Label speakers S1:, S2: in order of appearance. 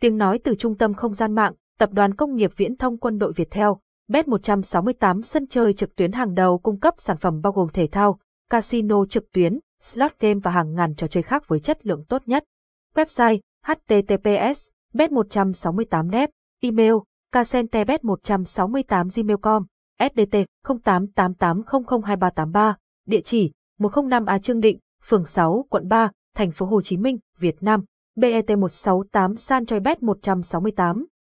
S1: Tiếng nói từ trung tâm không gian mạng, tập đoàn công nghiệp viễn thông quân đội Việt Theo, Bet168 sân chơi trực tuyến hàng đầu cung cấp sản phẩm bao gồm thể thao, casino trực tuyến, slot game và hàng ngàn trò chơi khác với chất lượng tốt nhất. Website https bet168net, email casentebet168gmail.com, sdt 0888002383, địa chỉ 105 A Trương Định, phường 6, quận 3, thành phố Hồ Chí Minh, Việt Nam, BET168 Sanchoy Bet 168.